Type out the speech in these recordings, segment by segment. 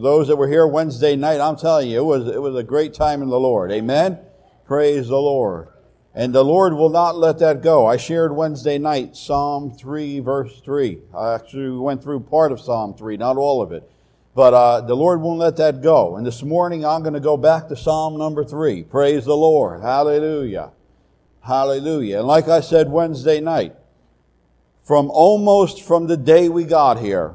Those that were here Wednesday night, I'm telling you, it was, it was a great time in the Lord. Amen? Praise the Lord. And the Lord will not let that go. I shared Wednesday night Psalm 3, verse 3. I actually went through part of Psalm 3, not all of it. But uh, the Lord won't let that go. And this morning I'm going to go back to Psalm number 3. Praise the Lord. Hallelujah. Hallelujah. And like I said Wednesday night, from almost from the day we got here,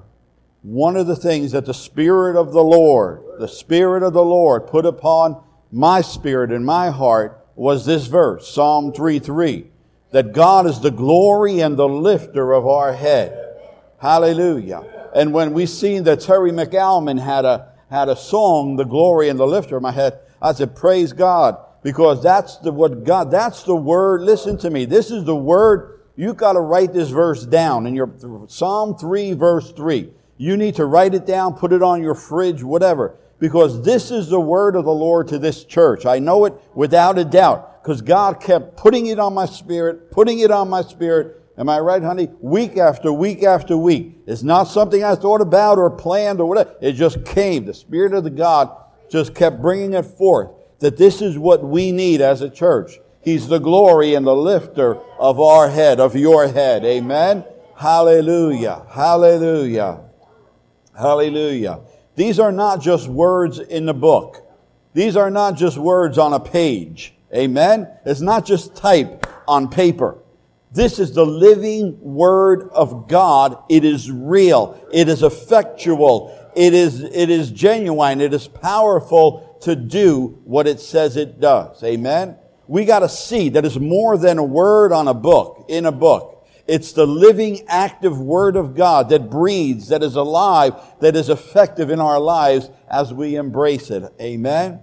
one of the things that the Spirit of the Lord, the Spirit of the Lord put upon my spirit and my heart was this verse, Psalm 3 3, that God is the glory and the lifter of our head. Hallelujah. And when we seen that Terry MacAlmon had a, had a song, The Glory and the Lifter of my head, I said, praise God, because that's the, what God, that's the word. Listen to me. This is the word. You've got to write this verse down in your Psalm 3 verse 3. You need to write it down, put it on your fridge, whatever, because this is the word of the Lord to this church. I know it without a doubt, because God kept putting it on my spirit, putting it on my spirit. Am I right, honey? Week after week after week. It's not something I thought about or planned or whatever. It just came. The Spirit of the God just kept bringing it forth that this is what we need as a church. He's the glory and the lifter of our head, of your head. Amen. Hallelujah. Hallelujah. Hallelujah. These are not just words in the book. These are not just words on a page. Amen? It's not just type on paper. This is the living word of God. It is real. It is effectual. It is, it is genuine. It is powerful to do what it says it does. Amen? We got to see that it's more than a word on a book, in a book. It's the living, active Word of God that breathes, that is alive, that is effective in our lives as we embrace it. Amen?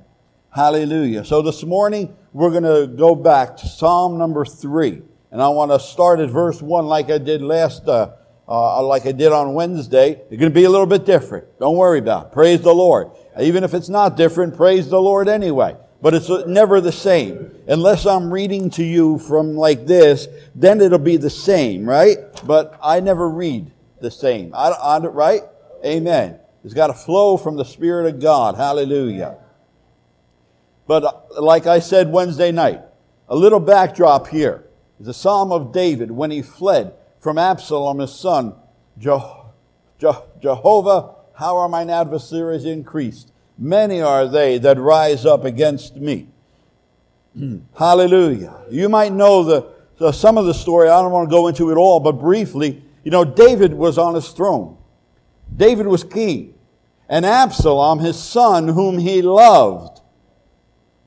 Hallelujah. So this morning, we're going to go back to Psalm number three. And I want to start at verse one like I did last, uh, uh, like I did on Wednesday. It's going to be a little bit different. Don't worry about it. Praise the Lord. Even if it's not different, praise the Lord anyway but it's never the same. Unless I'm reading to you from like this, then it'll be the same, right? But I never read the same. I, I, right? Amen. It's got to flow from the Spirit of God. Hallelujah. But uh, like I said Wednesday night, a little backdrop here is a psalm of David when he fled from Absalom, his son. Jehovah, how are mine adversaries increased? Many are they that rise up against me. Hallelujah. You might know the, the, some of the story. I don't want to go into it all, but briefly, you know, David was on his throne. David was king. And Absalom, his son, whom he loved.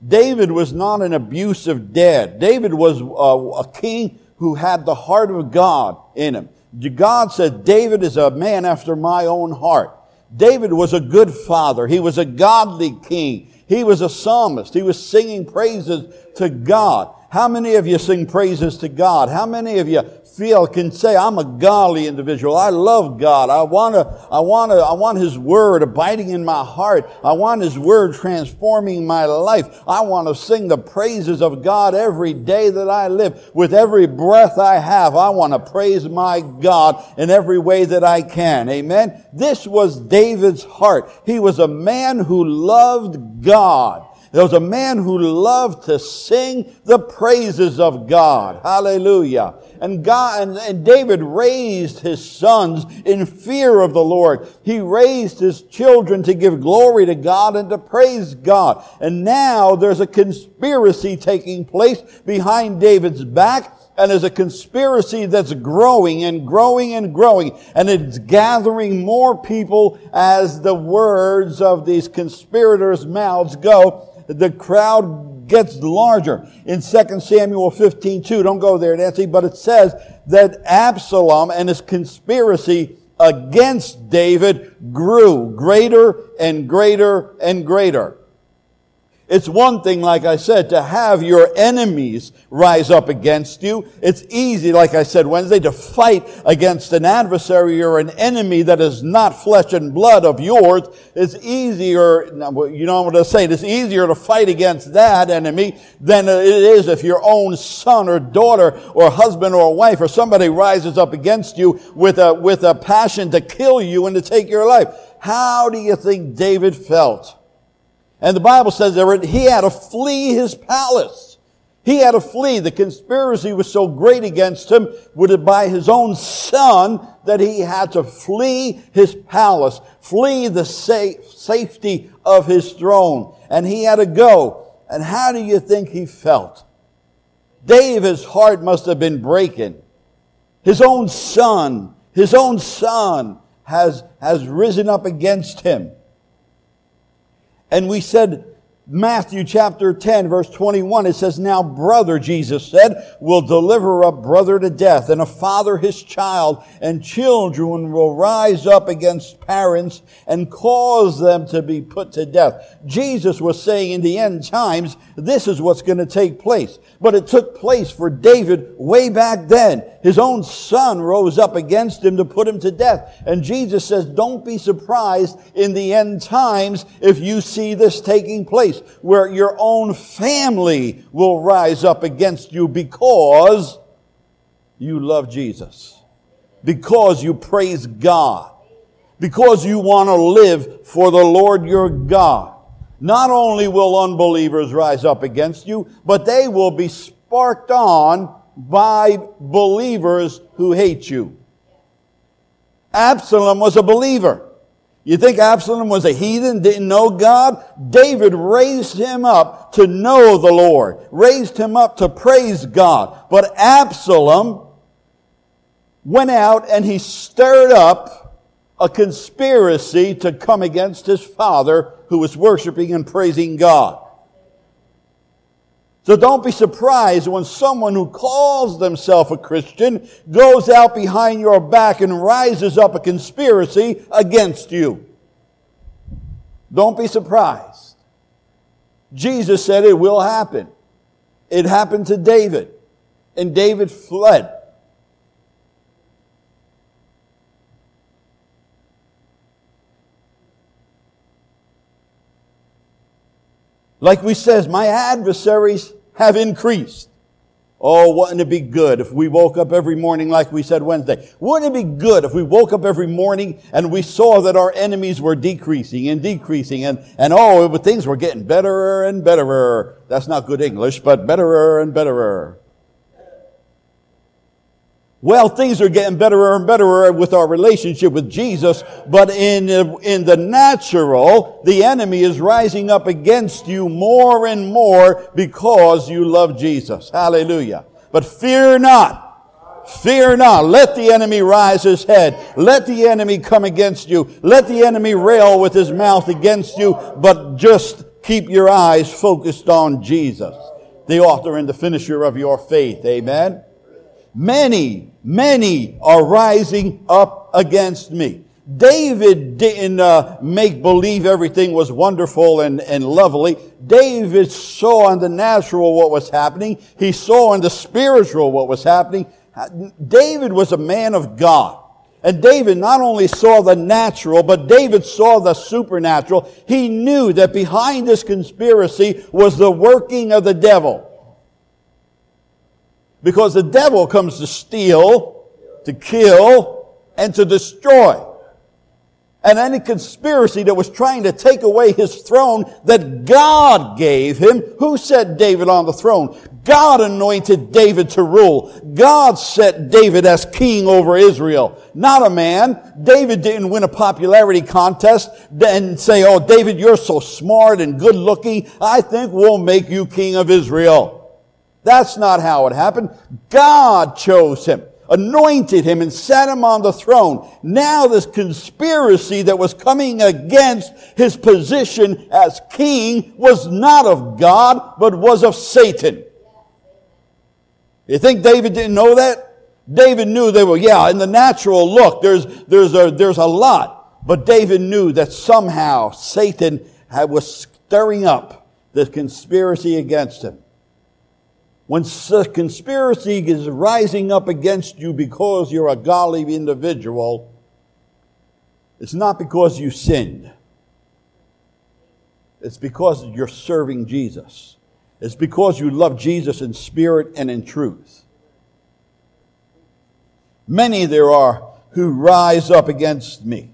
David was not an abusive dad. David was a, a king who had the heart of God in him. God said, David is a man after my own heart. David was a good father. He was a godly king. He was a psalmist. He was singing praises to God. How many of you sing praises to God? How many of you feel can say, I'm a godly individual. I love God. I want to, I want to, I want His Word abiding in my heart. I want His Word transforming my life. I want to sing the praises of God every day that I live. With every breath I have, I want to praise my God in every way that I can. Amen. This was David's heart. He was a man who loved God. There was a man who loved to sing the praises of God. Hallelujah. And God, and, and, David raised his sons in fear of the Lord. He raised his children to give glory to God and to praise God. And now there's a conspiracy taking place behind David's back and there's a conspiracy that's growing and growing and growing, and it's gathering more people as the words of these conspirators' mouths go the crowd gets larger. In 2 Samuel 15, 2, don't go there, Nancy, but it says that Absalom and his conspiracy against David grew greater and greater and greater. It's one thing, like I said, to have your enemies rise up against you. It's easy, like I said Wednesday, to fight against an adversary or an enemy that is not flesh and blood of yours. It's easier, you know what I'm saying, it's easier to fight against that enemy than it is if your own son or daughter or husband or wife or somebody rises up against you with a, with a passion to kill you and to take your life. How do you think David felt? And the Bible says that he had to flee his palace. He had to flee. The conspiracy was so great against him with it by his own son that he had to flee his palace, flee the safe, safety of his throne. And he had to go. And how do you think he felt? David's heart must have been breaking. His own son, his own son has, has risen up against him. And we said Matthew chapter 10 verse 21, it says, Now brother, Jesus said, will deliver up brother to death, and a father his child, and children will rise up against parents and cause them to be put to death. Jesus was saying in the end times, this is what's going to take place. But it took place for David way back then. His own son rose up against him to put him to death. And Jesus says, don't be surprised in the end times if you see this taking place, where your own family will rise up against you because you love Jesus, because you praise God, because you want to live for the Lord your God. Not only will unbelievers rise up against you, but they will be sparked on by believers who hate you. Absalom was a believer. You think Absalom was a heathen, didn't know God? David raised him up to know the Lord, raised him up to praise God. But Absalom went out and he stirred up a conspiracy to come against his father who was worshiping and praising God. So don't be surprised when someone who calls themselves a Christian goes out behind your back and rises up a conspiracy against you. Don't be surprised. Jesus said it will happen. It happened to David, and David fled. Like we says, my adversaries have increased. Oh, wouldn't it be good if we woke up every morning like we said Wednesday? Wouldn't it be good if we woke up every morning and we saw that our enemies were decreasing and decreasing and, and oh, things were getting betterer and betterer. That's not good English, but betterer and betterer. Well, things are getting better and better with our relationship with Jesus, but in, in the natural, the enemy is rising up against you more and more because you love Jesus. Hallelujah. But fear not. Fear not. Let the enemy rise his head. Let the enemy come against you. Let the enemy rail with his mouth against you, but just keep your eyes focused on Jesus, the author and the finisher of your faith. Amen. Many, many are rising up against me. David didn't uh, make believe everything was wonderful and, and lovely. David saw in the natural what was happening. He saw in the spiritual what was happening. David was a man of God. And David not only saw the natural, but David saw the supernatural. He knew that behind this conspiracy was the working of the devil. Because the devil comes to steal, to kill, and to destroy. And any conspiracy that was trying to take away his throne that God gave him, who set David on the throne? God anointed David to rule. God set David as king over Israel, not a man. David didn't win a popularity contest and say, oh, David, you're so smart and good looking. I think we'll make you king of Israel. That's not how it happened. God chose him, anointed him, and sat him on the throne. Now this conspiracy that was coming against his position as king was not of God, but was of Satan. You think David didn't know that? David knew they were, yeah, in the natural look, there's, there's, a, there's a lot. But David knew that somehow Satan had, was stirring up the conspiracy against him. When conspiracy is rising up against you because you're a godly individual, it's not because you sinned. It's because you're serving Jesus. It's because you love Jesus in spirit and in truth. Many there are who rise up against me.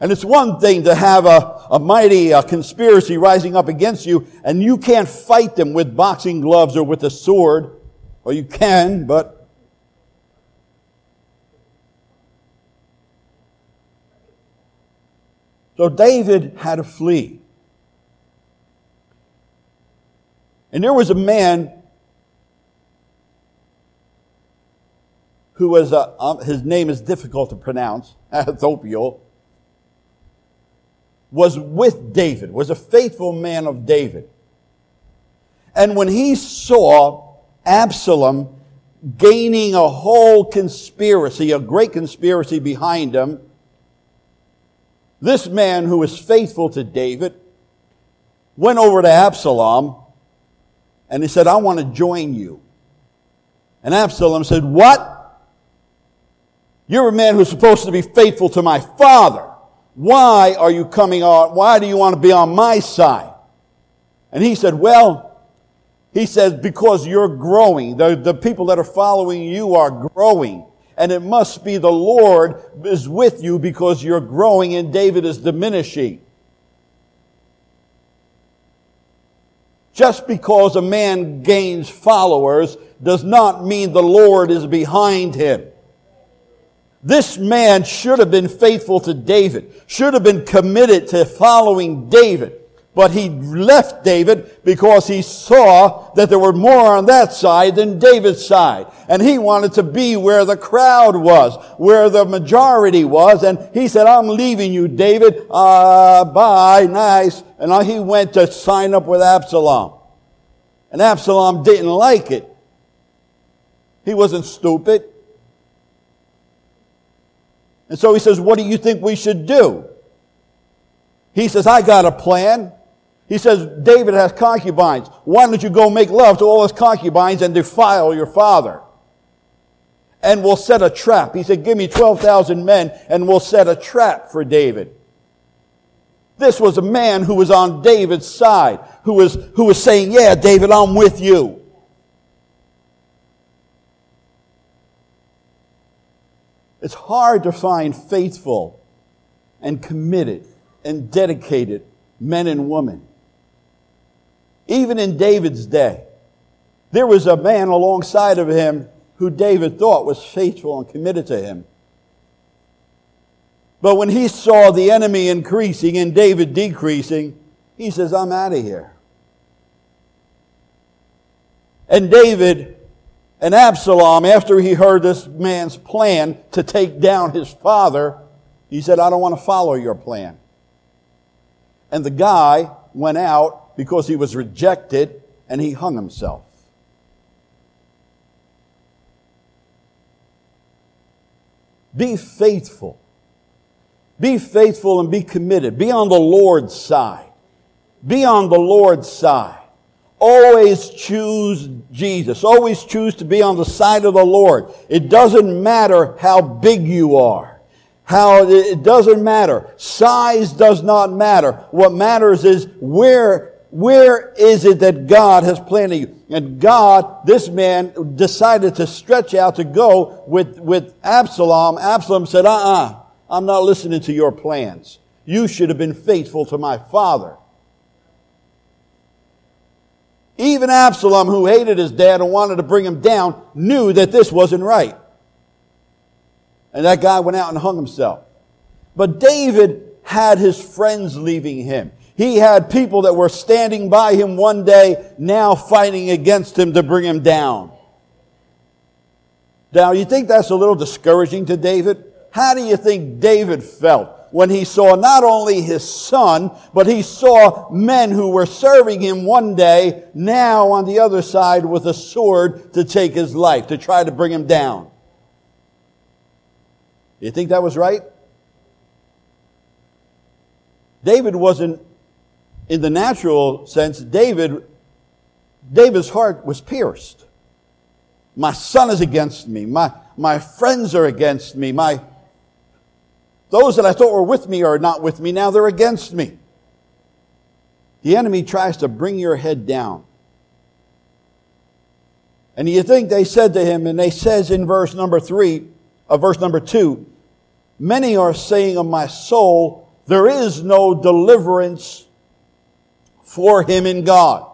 And it's one thing to have a, a mighty a conspiracy rising up against you, and you can't fight them with boxing gloves or with a sword. Or you can, but So David had to flee. And there was a man who was, a, um, his name is difficult to pronounce, Ahithophel, was with David, was a faithful man of David. And when he saw Absalom gaining a whole conspiracy, a great conspiracy behind him, this man who was faithful to David went over to Absalom and he said, I want to join you. And Absalom said, What? You're a man who's supposed to be faithful to my father. Why are you coming on? Why do you want to be on my side? And he said, Well, he says, because you're growing. The, the people that are following you are growing. And it must be the Lord is with you because you're growing and David is diminishing. Just because a man gains followers does not mean the Lord is behind him. This man should have been faithful to David, should have been committed to following David. But he left David because he saw that there were more on that side than David's side. And he wanted to be where the crowd was, where the majority was. And he said, I'm leaving you, David. Uh, bye, nice. And he went to sign up with Absalom. And Absalom didn't like it. He wasn't stupid. And so he says, What do you think we should do? He says, I got a plan. He says, David has concubines. Why don't you go make love to all his concubines and defile your father? And we'll set a trap. He said, Give me 12,000 men and we'll set a trap for David. This was a man who was on David's side, who was, who was saying, Yeah, David, I'm with you. It's hard to find faithful and committed and dedicated men and women even in David's day, there was a man alongside of him who David thought was faithful and committed to him. But when he saw the enemy increasing and David decreasing, he says, I'm out of here. And David and Absalom, after he heard this man's plan to take down his father, he said, I don't want to follow your plan. And the guy went out because he was rejected and he hung himself. Be faithful. Be faithful and be committed. Be on the Lord's side. Be on the Lord's side. Always choose Jesus. Always choose to be on the side of the Lord. It doesn't matter how big you are. How it doesn't matter. Size does not matter. What matters is where where is it that God has planted you? And God, this man decided to stretch out to go with, with Absalom. Absalom said, uh-uh, I'm not listening to your plans. You should have been faithful to my father. Even Absalom, who hated his dad and wanted to bring him down, knew that this wasn't right. And that guy went out and hung himself. But David had his friends leaving him. He had people that were standing by him one day, now fighting against him to bring him down. Now, you think that's a little discouraging to David? How do you think David felt when he saw not only his son, but he saw men who were serving him one day, now on the other side with a sword to take his life, to try to bring him down? You think that was right? David wasn't in the natural sense, David, David's heart was pierced. My son is against me. My, my friends are against me. My, those that I thought were with me are not with me. Now they're against me. The enemy tries to bring your head down. And you think they said to him, and they says in verse number three, of uh, verse number two, many are saying of my soul, there is no deliverance for him in God.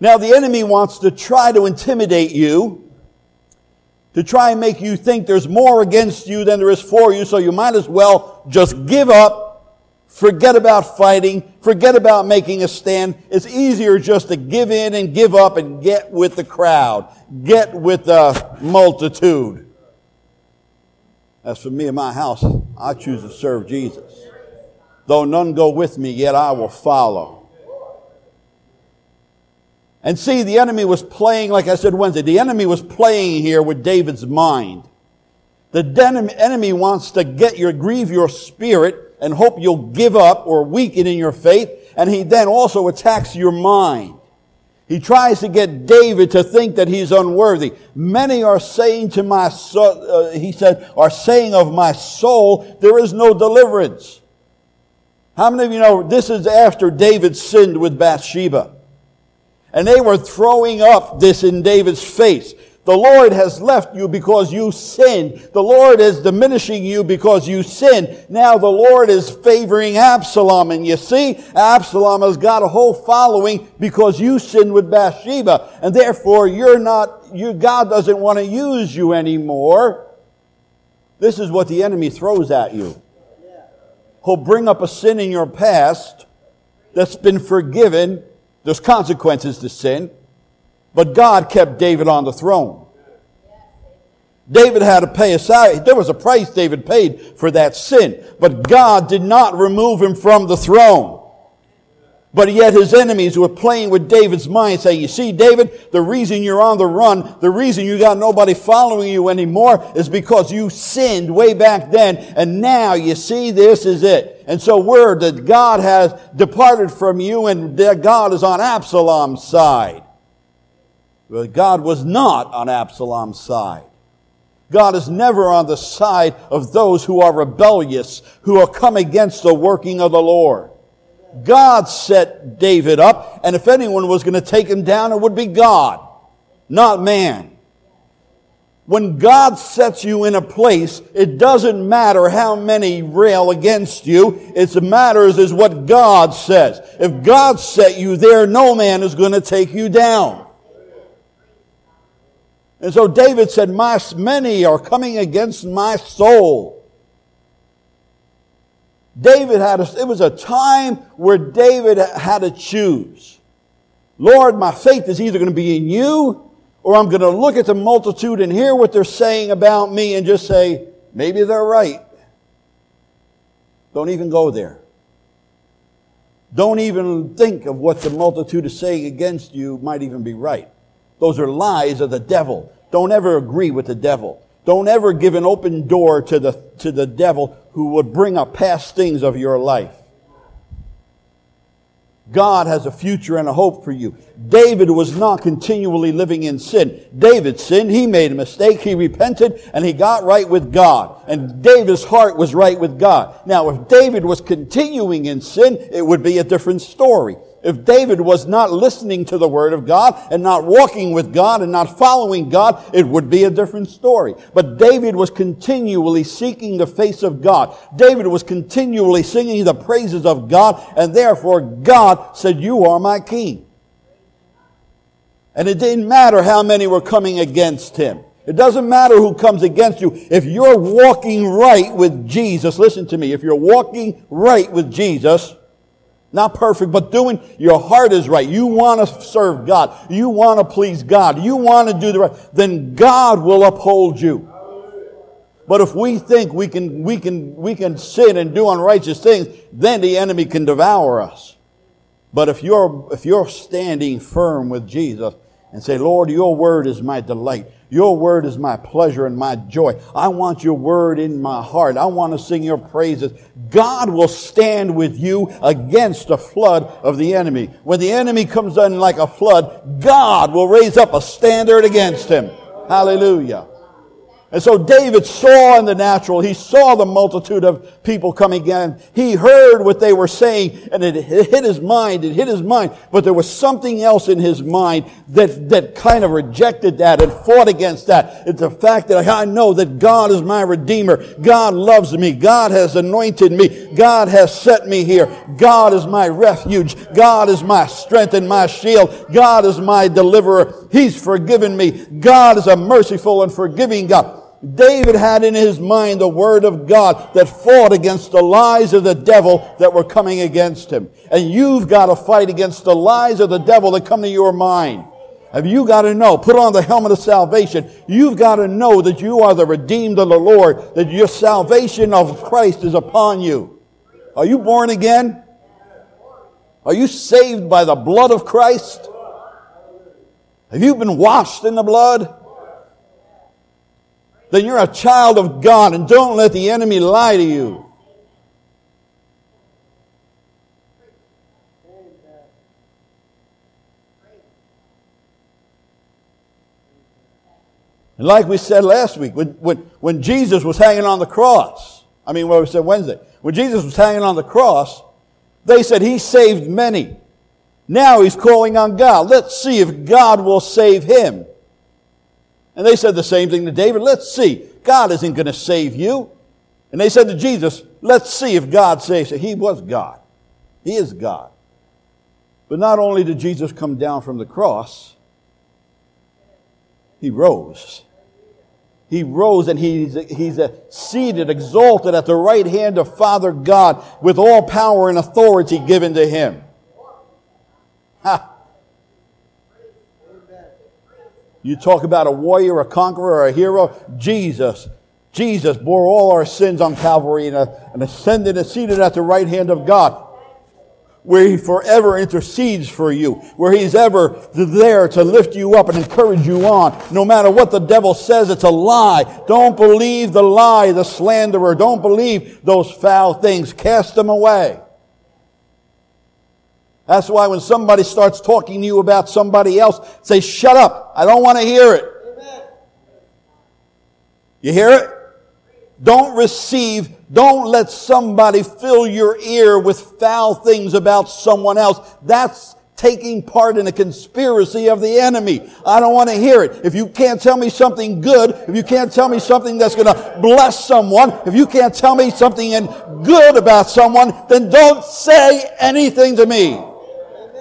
Now, the enemy wants to try to intimidate you, to try and make you think there's more against you than there is for you, so you might as well just give up, forget about fighting, forget about making a stand. It's easier just to give in and give up and get with the crowd, get with the multitude. As for me and my house, I choose to serve Jesus. Though none go with me, yet I will follow. And see, the enemy was playing, like I said Wednesday, the enemy was playing here with David's mind. The enemy wants to get your, grieve your spirit and hope you'll give up or weaken in your faith. And he then also attacks your mind. He tries to get David to think that he's unworthy. Many are saying to my soul, uh, he said, are saying of my soul, there is no deliverance. How many of you know this is after David sinned with Bathsheba? And they were throwing up this in David's face. The Lord has left you because you sinned. The Lord is diminishing you because you sinned. Now the Lord is favoring Absalom. And you see, Absalom has got a whole following because you sinned with Bathsheba. And therefore you're not, you, God doesn't want to use you anymore. This is what the enemy throws at you. He'll bring up a sin in your past that's been forgiven there's consequences to sin. But God kept David on the throne. David had to pay a salary. There was a price David paid for that sin. But God did not remove him from the throne. But yet his enemies were playing with David's mind, saying, You see, David, the reason you're on the run, the reason you got nobody following you anymore is because you sinned way back then, and now you see this is it. And so word that God has departed from you and that God is on Absalom's side. But God was not on Absalom's side. God is never on the side of those who are rebellious, who are come against the working of the Lord. God set David up, and if anyone was going to take him down, it would be God, not man. When God sets you in a place, it doesn't matter how many rail against you. It matters is what God says. If God set you there, no man is going to take you down. And so David said, My, many are coming against my soul. David had a, it was a time where David had to choose. Lord, my faith is either going to be in you or I'm going to look at the multitude and hear what they're saying about me and just say, maybe they're right. Don't even go there. Don't even think of what the multitude is saying against you might even be right. Those are lies of the devil. Don't ever agree with the devil. Don't ever give an open door to the, to the devil who would bring up past things of your life. God has a future and a hope for you. David was not continually living in sin. David sinned. He made a mistake. He repented and he got right with God. And David's heart was right with God. Now, if David was continuing in sin, it would be a different story. If David was not listening to the Word of God and not walking with God and not following God, it would be a different story. But David was continually seeking the face of God. David was continually singing the praises of God, and therefore God said, You are my king. And it didn't matter how many were coming against him. It doesn't matter who comes against you. If you're walking right with Jesus, listen to me, if you're walking right with Jesus, not perfect, but doing your heart is right. You want to serve God. You want to please God. You want to do the right. Then God will uphold you. But if we think we can, we can, we can sin and do unrighteous things, then the enemy can devour us. But if you're, if you're standing firm with Jesus and say, Lord, your word is my delight. Your word is my pleasure and my joy. I want your word in my heart. I want to sing your praises. God will stand with you against the flood of the enemy. When the enemy comes in like a flood, God will raise up a standard against him. Hallelujah. And so David saw in the natural, he saw the multitude of people coming in. He heard what they were saying and it hit his mind, it hit his mind. But there was something else in his mind that, that kind of rejected that and fought against that. It's the fact that I know that God is my redeemer. God loves me. God has anointed me. God has set me here. God is my refuge. God is my strength and my shield. God is my deliverer. He's forgiven me. God is a merciful and forgiving God. David had in his mind the word of God that fought against the lies of the devil that were coming against him. And you've got to fight against the lies of the devil that come to your mind. Have you got to know? Put on the helmet of salvation. You've got to know that you are the redeemed of the Lord, that your salvation of Christ is upon you. Are you born again? Are you saved by the blood of Christ? Have you been washed in the blood? then you're a child of God and don't let the enemy lie to you. And like we said last week, when, when, when Jesus was hanging on the cross, I mean, what we said Wednesday, when Jesus was hanging on the cross, they said he saved many. Now he's calling on God. Let's see if God will save him. And they said the same thing to David. Let's see. God isn't going to save you. And they said to Jesus, let's see if God saves you. He was God. He is God. But not only did Jesus come down from the cross, he rose. He rose and he's, he's seated, exalted at the right hand of Father God with all power and authority given to him. Ha. You talk about a warrior, a conqueror, a hero. Jesus. Jesus bore all our sins on Calvary uh, and ascended and seated at the right hand of God where he forever intercedes for you, where he's ever there to lift you up and encourage you on. No matter what the devil says, it's a lie. Don't believe the lie, the slanderer. Don't believe those foul things. Cast them away. That's why when somebody starts talking to you about somebody else, say, shut up. I don't want to hear it. You hear it? Don't receive, don't let somebody fill your ear with foul things about someone else. That's taking part in a conspiracy of the enemy. I don't want to hear it. If you can't tell me something good, if you can't tell me something that's going to bless someone, if you can't tell me something good about someone, then don't say anything to me.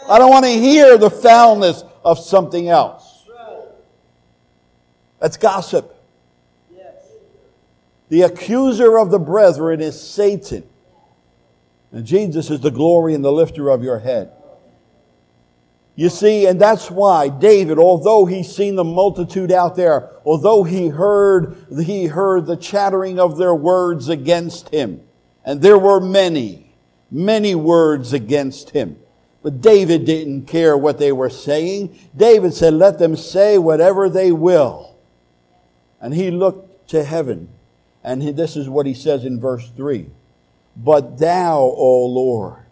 I don't want to hear the foulness of something else. That's gossip. The accuser of the brethren is Satan. And Jesus is the glory and the lifter of your head. You see, and that's why David, although he seen the multitude out there, although he heard, he heard the chattering of their words against him, and there were many, many words against him. But David didn't care what they were saying. David said, let them say whatever they will. And he looked to heaven. And he, this is what he says in verse 3. But thou, O Lord,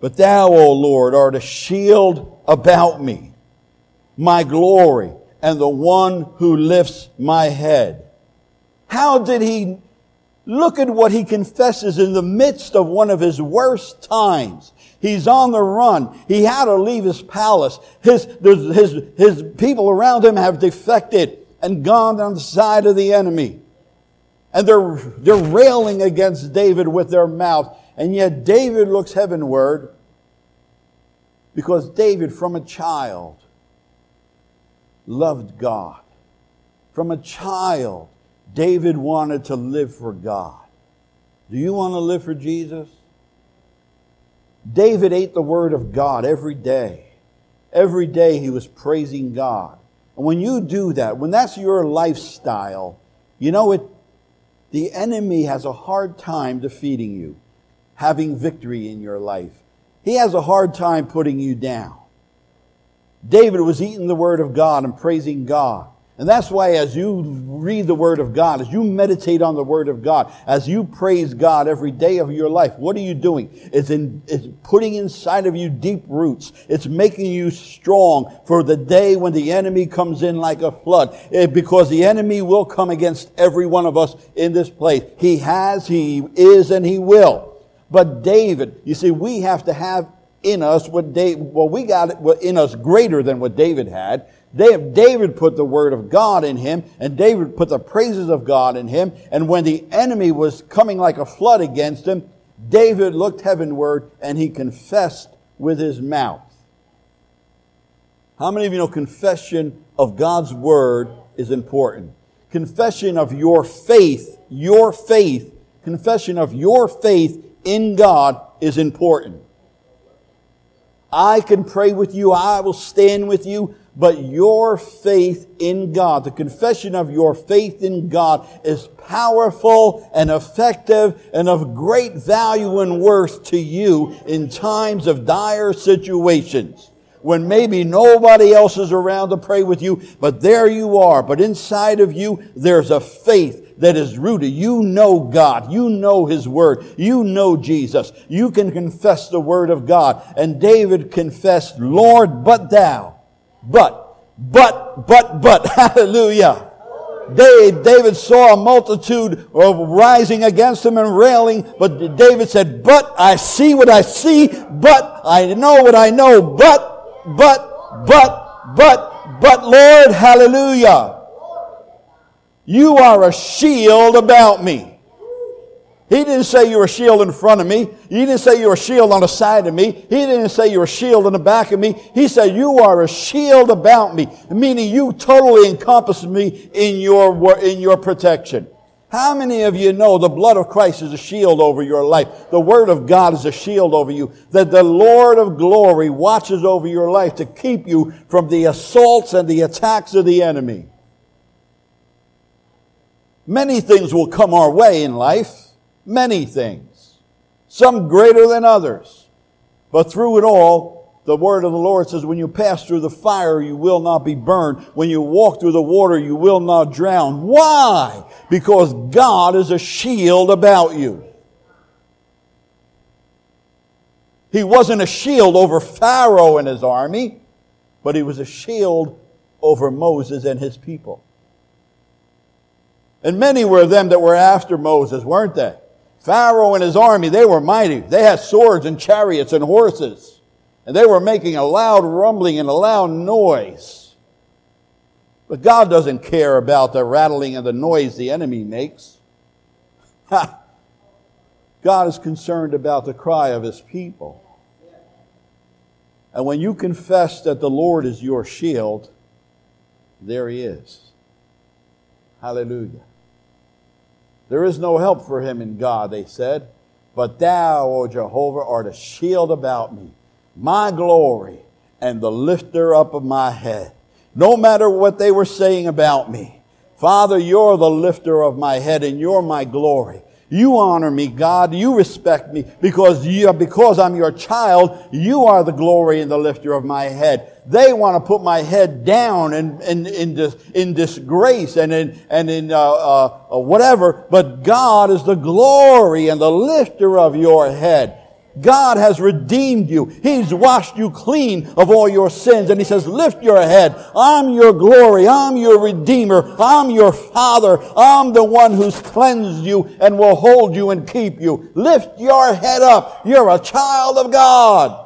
but thou, O Lord, art a shield about me, my glory, and the one who lifts my head. How did he Look at what he confesses in the midst of one of his worst times. He's on the run. He had to leave his palace. His, his, his people around him have defected and gone on the side of the enemy. And they're, they're railing against David with their mouth. And yet David looks heavenward because David, from a child, loved God. From a child, David wanted to live for God. Do you want to live for Jesus? David ate the word of God every day. Every day he was praising God. And when you do that, when that's your lifestyle, you know it, the enemy has a hard time defeating you, having victory in your life. He has a hard time putting you down. David was eating the word of God and praising God. And that's why, as you read the Word of God, as you meditate on the Word of God, as you praise God every day of your life, what are you doing? It's, in, it's putting inside of you deep roots. It's making you strong for the day when the enemy comes in like a flood. It, eh, because the enemy will come against every one of us in this place. He has, he is, and he will. But David, you see, we have to have in us what David, well, we got in us greater than what David had. David put the word of God in him, and David put the praises of God in him. And when the enemy was coming like a flood against him, David looked heavenward and he confessed with his mouth. How many of you know confession of God's word is important? Confession of your faith, your faith, confession of your faith in God is important. I can pray with you. I will stand with you but your faith in God, the confession of your faith in God is powerful and effective and of great value and worth to you in times of dire situations. When maybe nobody else is around to pray with you, but there you are. But inside of you, there's a faith that is rooted. You know God. You know His Word. You know Jesus. You can confess the Word of God. And David confessed, Lord, but thou but, but, but, but, hallelujah. David saw a multitude rising against him and railing, but David said, But I see what I see, but I know what I know, but, but, but, but, but, Lord, hallelujah. You are a shield about me. He didn't say you're a shield in front of me. He didn't say you're a shield on the side of me. He didn't say you're a shield in the back of me. He said you are a shield about me, meaning you totally encompass me in your, in your protection. How many of you know the blood of Christ is a shield over your life? The Word of God is a shield over you. That the Lord of glory watches over your life to keep you from the assaults and the attacks of the enemy. Many things will come our way in life many things, some greater than others. But through it all, the word of the Lord says, when you pass through the fire, you will not be burned. When you walk through the water, you will not drown. Why? Because God is a shield about you. He wasn't a shield over Pharaoh and his army, but he was a shield over Moses and his people. And many were them that were after Moses, weren't they? Pharaoh and his army, they were mighty. They had swords and chariots and horses. And they were making a loud rumbling and a loud noise. But God doesn't care about the rattling and the noise the enemy makes. Ha! God is concerned about the cry of his people. And when you confess that the Lord is your shield, there he is. Hallelujah. There is no help for him in God, they said. But thou, O Jehovah, art a shield about me, my glory, and the lifter up of my head. No matter what they were saying about me, Father, you're the lifter of my head and you're my glory. You honor me, God. You respect me because you, because I'm your child. You are the glory and the lifter of my head. They want to put my head down and in, in, in, in disgrace and in, and in uh, uh, uh, whatever. But God is the glory and the lifter of your head. God has redeemed you. He's washed you clean of all your sins. And He says, lift your head. I'm your glory. I'm your redeemer. I'm your father. I'm the one who's cleansed you and will hold you and keep you. Lift your head up. You're a child of God.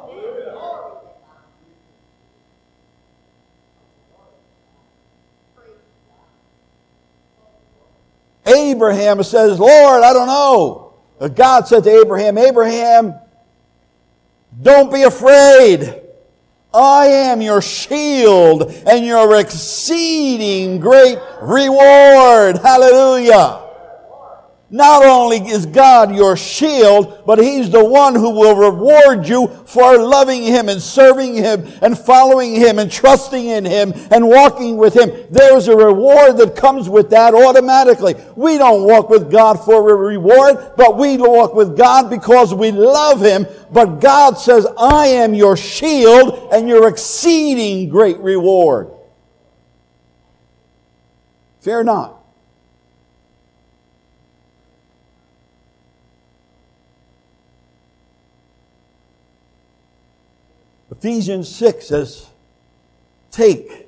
Abraham says, Lord, I don't know. God said to Abraham, Abraham, don't be afraid. I am your shield and your exceeding great reward. Hallelujah. Not only is God your shield, but He's the one who will reward you for loving Him and serving Him and following Him and trusting in Him and walking with Him. There's a reward that comes with that automatically. We don't walk with God for a reward, but we walk with God because we love Him. But God says, I am your shield and your exceeding great reward. Fear not. Ephesians 6 says, Take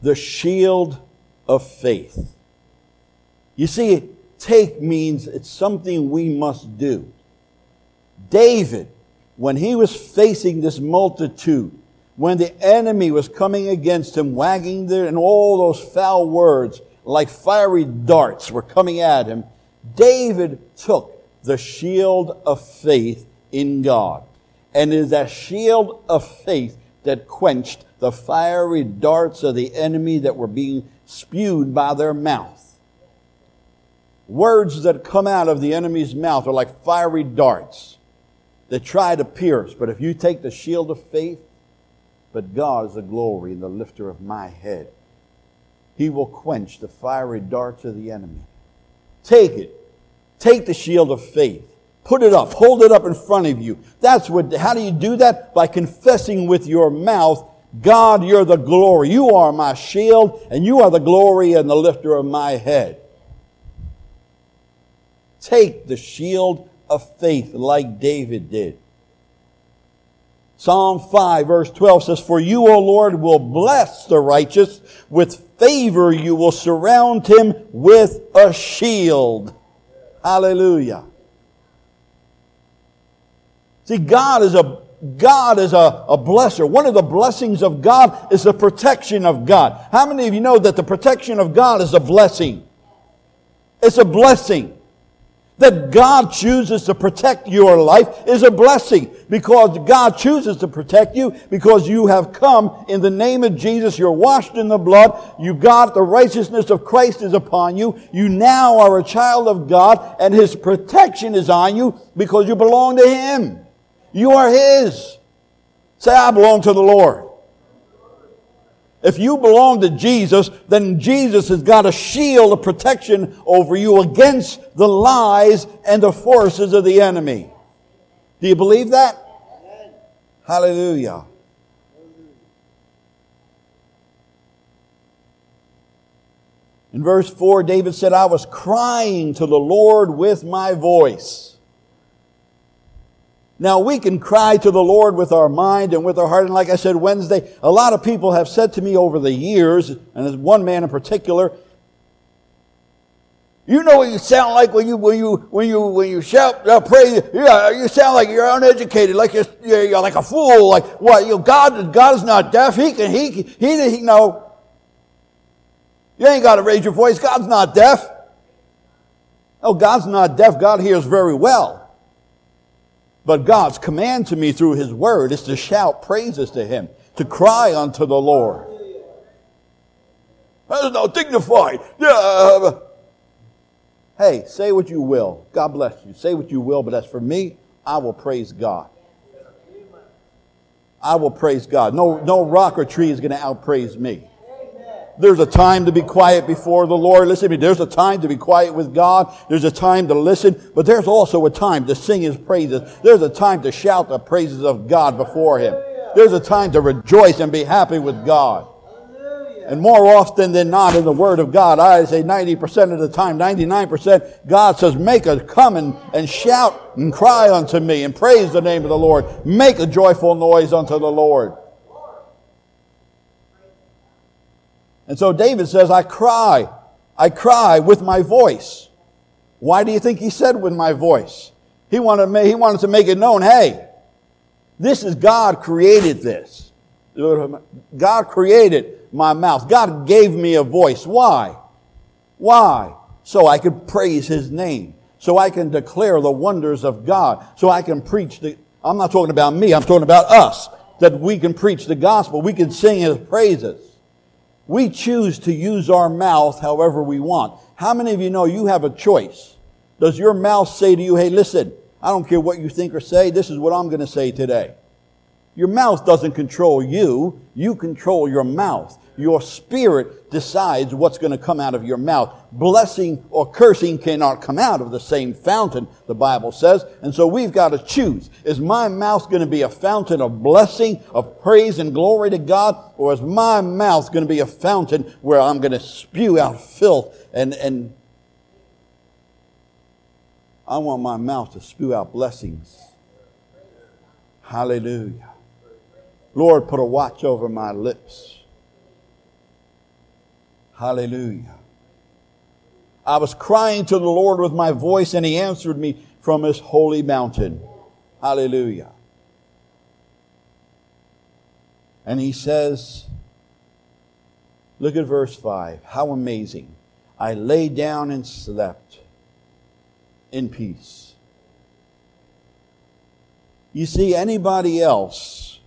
the shield of faith. You see, take means it's something we must do. David, when he was facing this multitude, when the enemy was coming against him, wagging their, and all those foul words like fiery darts were coming at him, David took the shield of faith in God. And is that shield of faith that quenched the fiery darts of the enemy that were being spewed by their mouth. Words that come out of the enemy's mouth are like fiery darts that try to pierce. But if you take the shield of faith, but God is the glory and the lifter of my head. He will quench the fiery darts of the enemy. Take it. Take the shield of faith. Put it up. Hold it up in front of you. That's what, how do you do that? By confessing with your mouth, God, you're the glory. You are my shield, and you are the glory and the lifter of my head. Take the shield of faith like David did. Psalm 5 verse 12 says, For you, O Lord, will bless the righteous. With favor you will surround him with a shield. Hallelujah. See, God is a God is a, a blesser. One of the blessings of God is the protection of God. How many of you know that the protection of God is a blessing? It's a blessing. That God chooses to protect your life is a blessing because God chooses to protect you because you have come in the name of Jesus. You're washed in the blood. You got the righteousness of Christ is upon you. You now are a child of God and His protection is on you because you belong to Him. You are His. Say, I belong to the Lord. If you belong to Jesus, then Jesus has got a shield of protection over you against the lies and the forces of the enemy. Do you believe that? Hallelujah. In verse 4, David said, I was crying to the Lord with my voice. Now we can cry to the Lord with our mind and with our heart. And like I said Wednesday, a lot of people have said to me over the years, and there's one man in particular, you know what you sound like when you when you when you when you shout uh, pray. Yeah, you sound like you're uneducated, like you're, you're like a fool. Like what? You know, God God is not deaf. He can he he he, he no. You ain't got to raise your voice. God's not deaf. Oh, God's not deaf. God hears very well. But God's command to me through His Word is to shout praises to Him, to cry unto the Lord. That's not dignified. Yeah. Hey, say what you will. God bless you. Say what you will, but as for me, I will praise God. I will praise God. No, no rock or tree is going to outpraise me. There's a time to be quiet before the Lord. Listen to me. There's a time to be quiet with God. There's a time to listen, but there's also a time to sing His praises. There's a time to shout the praises of God before Him. There's a time to rejoice and be happy with God. And more often than not in the Word of God, I say 90% of the time, 99%, God says, make a come and, and shout and cry unto me and praise the name of the Lord. Make a joyful noise unto the Lord. And so David says, I cry, I cry with my voice. Why do you think he said with my voice? He wanted, to, he wanted to make it known, hey, this is God created this. God created my mouth. God gave me a voice. Why? Why? So I could praise his name. So I can declare the wonders of God. So I can preach the, I'm not talking about me, I'm talking about us. That we can preach the gospel. We can sing his praises. We choose to use our mouth however we want. How many of you know you have a choice? Does your mouth say to you, hey, listen, I don't care what you think or say, this is what I'm going to say today? Your mouth doesn't control you, you control your mouth. Your spirit decides what's going to come out of your mouth. Blessing or cursing cannot come out of the same fountain, the Bible says. And so we've got to choose. Is my mouth going to be a fountain of blessing, of praise and glory to God? Or is my mouth going to be a fountain where I'm going to spew out filth and, and I want my mouth to spew out blessings. Hallelujah. Lord, put a watch over my lips. Hallelujah. I was crying to the Lord with my voice, and He answered me from His holy mountain. Hallelujah. And He says, Look at verse 5. How amazing. I lay down and slept in peace. You see, anybody else,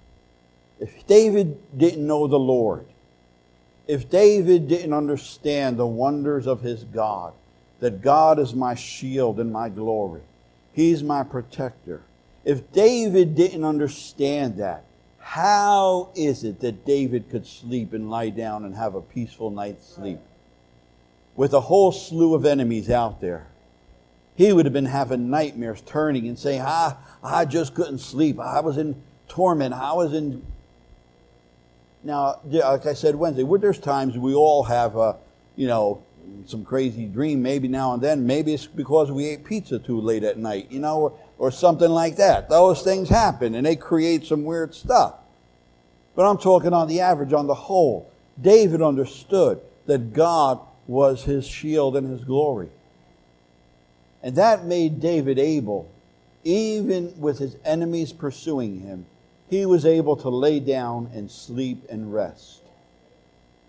if David didn't know the Lord, if David didn't understand the wonders of his God, that God is my shield and my glory, He's my protector. If David didn't understand that, how is it that David could sleep and lie down and have a peaceful night's sleep? With a whole slew of enemies out there. He would have been having nightmares, turning and saying, I, I just couldn't sleep. I was in torment. I was in. Now, like I said Wednesday, there's times we all have, a, you know, some crazy dream maybe now and then. Maybe it's because we ate pizza too late at night, you know, or, or something like that. Those things happen and they create some weird stuff. But I'm talking on the average, on the whole. David understood that God was his shield and his glory. And that made David able, even with his enemies pursuing him, he was able to lay down and sleep and rest.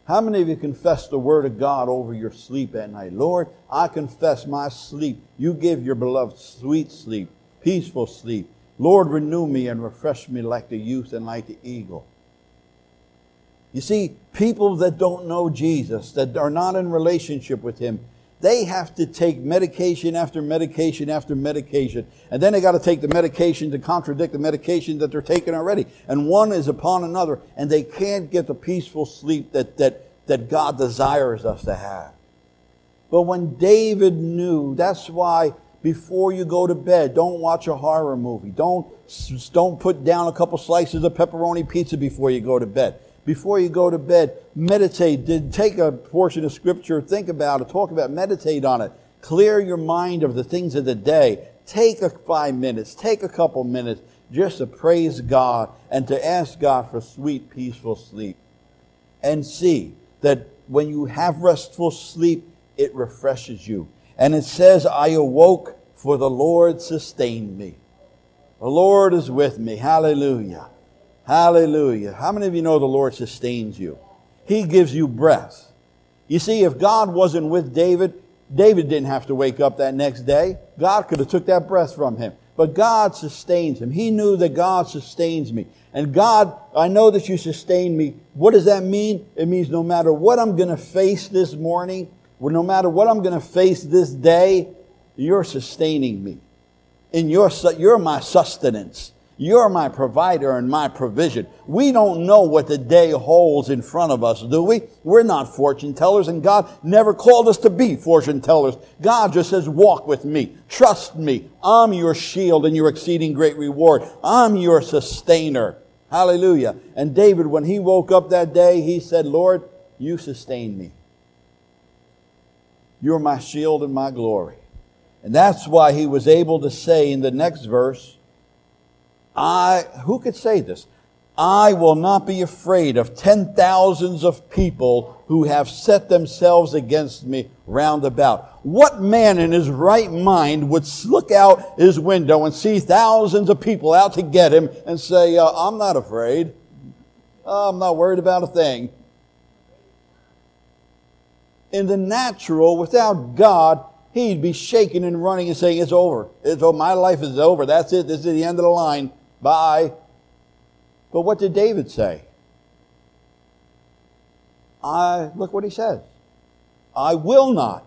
How many of you confess the word of God over your sleep at night? Lord, I confess my sleep. You give your beloved sweet sleep, peaceful sleep. Lord, renew me and refresh me like the youth and like the eagle. You see, people that don't know Jesus, that are not in relationship with Him, they have to take medication after medication after medication. And then they got to take the medication to contradict the medication that they're taking already. And one is upon another. And they can't get the peaceful sleep that, that, that God desires us to have. But when David knew, that's why before you go to bed, don't watch a horror movie. Don't, don't put down a couple slices of pepperoni pizza before you go to bed before you go to bed, meditate. Take a portion of scripture, think about it, talk about, it, meditate on it. Clear your mind of the things of the day. Take a five minutes, take a couple minutes just to praise God and to ask God for sweet, peaceful sleep. And see that when you have restful sleep, it refreshes you. And it says, I awoke for the Lord sustained me. The Lord is with me. Hallelujah. Hallelujah. How many of you know the Lord sustains you? He gives you breath. You see, if God wasn't with David, David didn't have to wake up that next day. God could have took that breath from him. But God sustains him. He knew that God sustains me. And God, I know that you sustain me. What does that mean? It means no matter what I'm going to face this morning, no matter what I'm going to face this day, you're sustaining me. In your, you're my sustenance. You're my provider and my provision. We don't know what the day holds in front of us, do we? We're not fortune tellers, and God never called us to be fortune tellers. God just says, walk with me. Trust me. I'm your shield and your exceeding great reward. I'm your sustainer. Hallelujah. And David, when he woke up that day, he said, Lord, you sustain me. You're my shield and my glory. And that's why he was able to say in the next verse, I, who could say this? I will not be afraid of ten thousands of people who have set themselves against me round about. What man in his right mind would look out his window and see thousands of people out to get him and say, uh, I'm not afraid. I'm not worried about a thing. In the natural, without God, he'd be shaking and running and saying, It's over. It's over. My life is over. That's it. This is the end of the line. Bye. But what did David say? I, look what he says. I will not.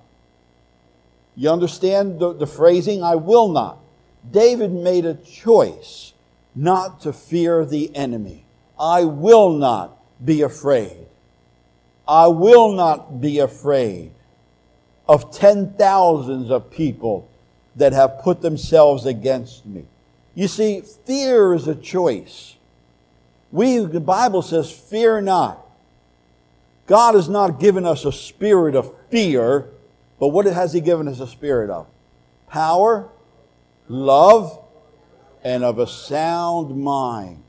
You understand the, the phrasing? I will not. David made a choice not to fear the enemy. I will not be afraid. I will not be afraid of ten thousands of people that have put themselves against me. You see, fear is a choice. We, the Bible says, fear not. God has not given us a spirit of fear, but what has He given us a spirit of? Power, love, and of a sound mind.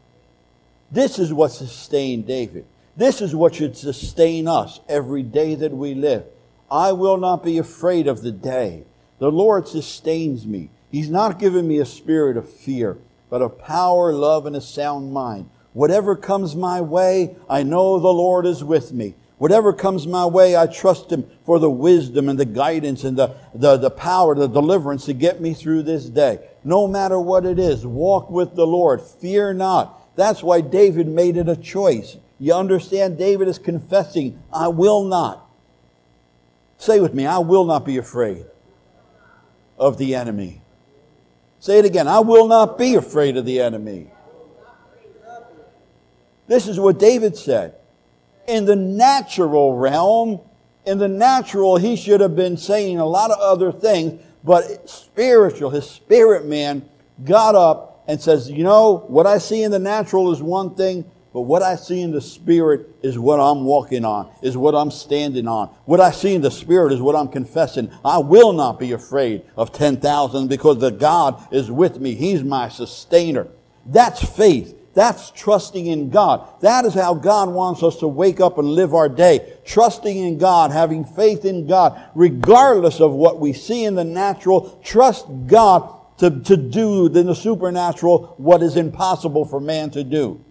This is what sustained David. This is what should sustain us every day that we live. I will not be afraid of the day. The Lord sustains me. He's not given me a spirit of fear, but of power, love, and a sound mind. Whatever comes my way, I know the Lord is with me. Whatever comes my way, I trust Him for the wisdom and the guidance and the, the, the power, the deliverance to get me through this day. No matter what it is, walk with the Lord. Fear not. That's why David made it a choice. You understand? David is confessing, I will not. Say with me, I will not be afraid of the enemy. Say it again, I will not be afraid of the enemy. This is what David said. In the natural realm, in the natural, he should have been saying a lot of other things, but spiritual, his spirit man got up and says, You know, what I see in the natural is one thing, but what I see in the spirit is what I'm walking on, is what I'm standing on. What I see in the spirit is what I'm confessing. I will not be afraid of 10,000 because the God is with me. He's my sustainer. That's faith. That's trusting in God. That is how God wants us to wake up and live our day. Trusting in God, having faith in God, regardless of what we see in the natural. Trust God to, to do in the supernatural what is impossible for man to do.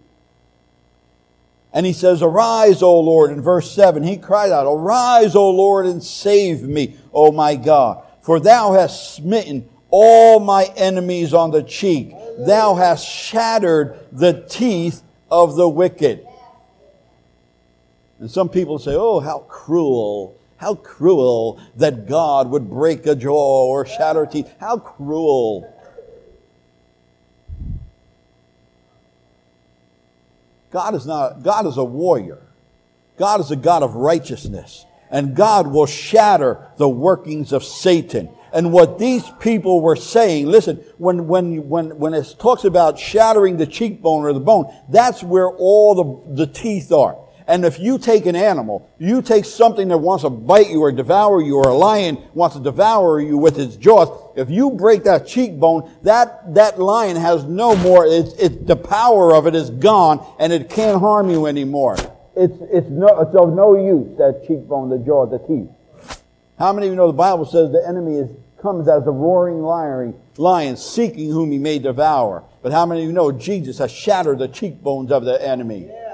And he says, Arise, O Lord, in verse 7. He cried out, Arise, O Lord, and save me, O my God. For thou hast smitten all my enemies on the cheek. Thou hast shattered the teeth of the wicked. And some people say, Oh, how cruel. How cruel that God would break a jaw or shatter teeth. How cruel. God is not, God is a warrior. God is a God of righteousness. And God will shatter the workings of Satan. And what these people were saying, listen, when, when, when, when it talks about shattering the cheekbone or the bone, that's where all the, the teeth are. And if you take an animal, you take something that wants to bite you or devour you, or a lion wants to devour you with its jaws, if you break that cheekbone, that, that lion has no more, it's, it, the power of it is gone, and it can't harm you anymore. It's, it's, no, it's of no use, that cheekbone, the jaw, the teeth. How many of you know the Bible says the enemy is, comes as a roaring lion, lion seeking whom he may devour? But how many of you know Jesus has shattered the cheekbones of the enemy? Yeah.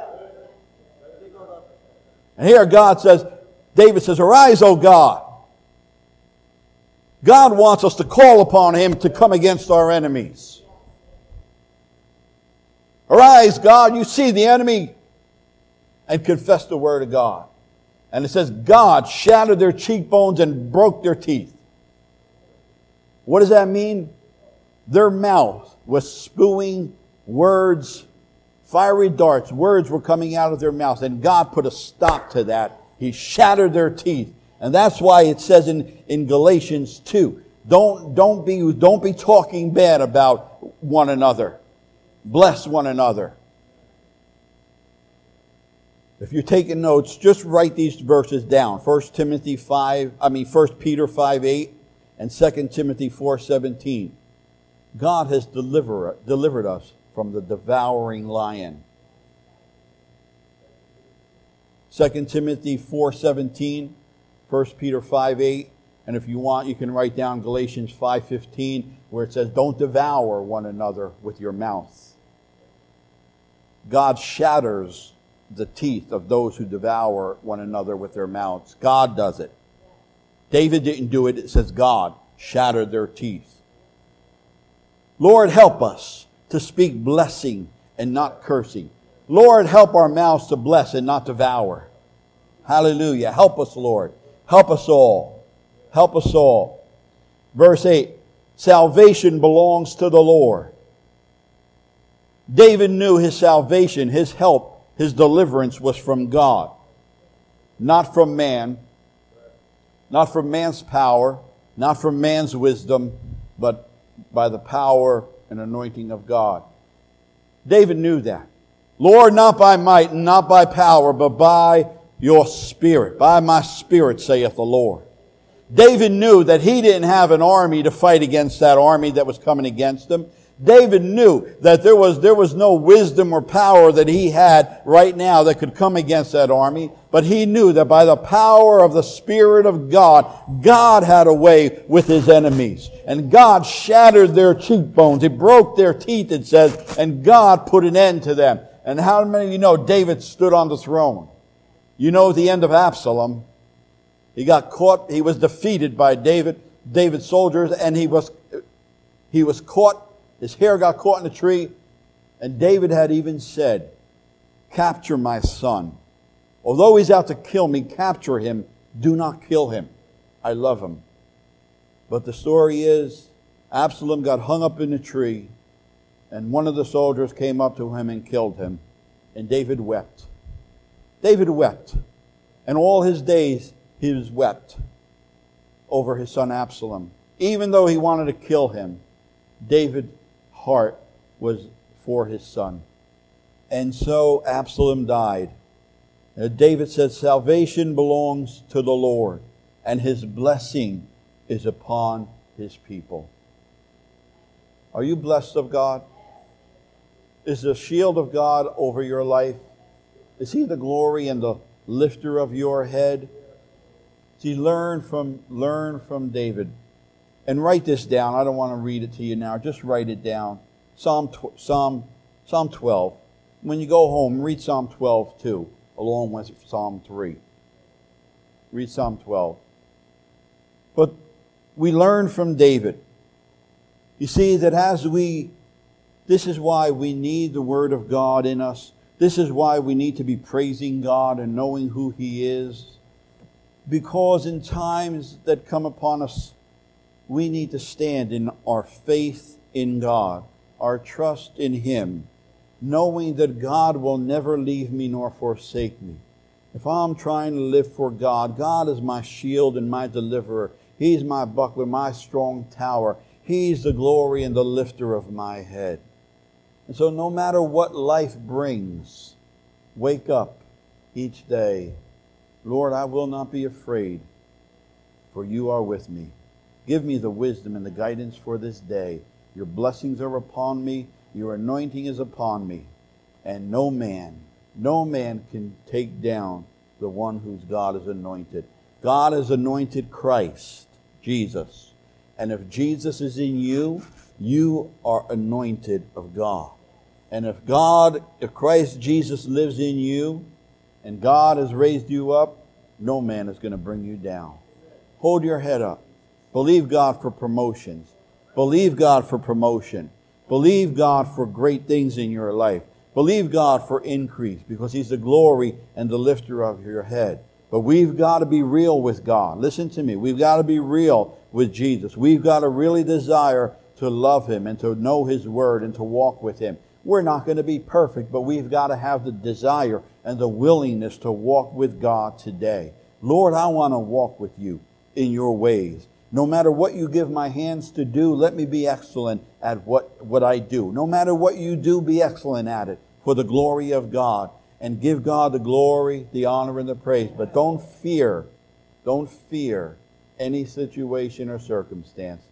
And here God says, David says, Arise, O God. God wants us to call upon Him to come against our enemies. Arise, God, you see the enemy, and confess the word of God. And it says, God shattered their cheekbones and broke their teeth. What does that mean? Their mouth was spewing words Fiery darts, words were coming out of their mouths, and God put a stop to that. He shattered their teeth. And that's why it says in, in Galatians 2, don't, don't, be, don't be talking bad about one another. Bless one another. If you're taking notes, just write these verses down. 1 Timothy 5, I mean 1 Peter 5, 8 and 2 Timothy 4, 17. God has deliver, delivered us from the devouring lion. 2 Timothy 4:17, 1 Peter 5:8, and if you want you can write down Galatians 5:15 where it says don't devour one another with your mouth. God shatters the teeth of those who devour one another with their mouths. God does it. David didn't do it. It says God shattered their teeth. Lord, help us to speak blessing and not cursing. Lord, help our mouths to bless and not devour. Hallelujah. Help us, Lord. Help us all. Help us all. Verse 8 Salvation belongs to the Lord. David knew his salvation, his help, his deliverance was from God. not from man, not from man's power, not from man's wisdom, but by the power and anointing of God. David knew that. Lord, not by might and not by power, but by your spirit. By my spirit, saith the Lord. David knew that he didn't have an army to fight against that army that was coming against him. David knew that there was, there was no wisdom or power that he had right now that could come against that army, but he knew that by the power of the Spirit of God, God had a way with his enemies. And God shattered their cheekbones. He broke their teeth, it says, and God put an end to them. And how many of you know David stood on the throne? You know the end of Absalom. He got caught, he was defeated by David, David's soldiers, and he was, he was caught his hair got caught in a tree. And David had even said, Capture my son. Although he's out to kill me, capture him. Do not kill him. I love him. But the story is Absalom got hung up in a tree, and one of the soldiers came up to him and killed him. And David wept. David wept. And all his days he was wept over his son Absalom. Even though he wanted to kill him, David heart was for his son. And so Absalom died. David said, Salvation belongs to the Lord, and his blessing is upon his people. Are you blessed of God? Is the shield of God over your life? Is he the glory and the lifter of your head? See, learn from, learn from David. And write this down. I don't want to read it to you now. Just write it down. Psalm, Psalm, Psalm 12. When you go home, read Psalm 12 too, along with Psalm 3. Read Psalm 12. But we learn from David. You see that as we, this is why we need the Word of God in us. This is why we need to be praising God and knowing who He is. Because in times that come upon us, we need to stand in our faith in God, our trust in Him, knowing that God will never leave me nor forsake me. If I'm trying to live for God, God is my shield and my deliverer. He's my buckler, my strong tower. He's the glory and the lifter of my head. And so, no matter what life brings, wake up each day. Lord, I will not be afraid, for you are with me. Give me the wisdom and the guidance for this day. Your blessings are upon me, your anointing is upon me, and no man, no man can take down the one whose God is anointed. God has anointed Christ, Jesus. And if Jesus is in you, you are anointed of God. And if God, if Christ Jesus lives in you, and God has raised you up, no man is going to bring you down. Hold your head up. Believe God for promotions. Believe God for promotion. Believe God for great things in your life. Believe God for increase because He's the glory and the lifter of your head. But we've got to be real with God. Listen to me. We've got to be real with Jesus. We've got to really desire to love Him and to know His Word and to walk with Him. We're not going to be perfect, but we've got to have the desire and the willingness to walk with God today. Lord, I want to walk with you in your ways. No matter what you give my hands to do, let me be excellent at what, what I do. No matter what you do, be excellent at it for the glory of God. And give God the glory, the honor, and the praise. But don't fear, don't fear any situation or circumstance.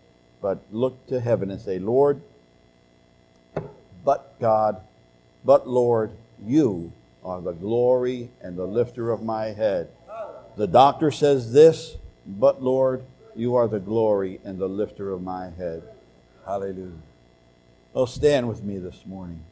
But look to heaven and say, Lord, but God, but Lord, you are the glory and the lifter of my head. The doctor says this, but Lord, you are the glory and the lifter of my head. Hallelujah. Oh, stand with me this morning.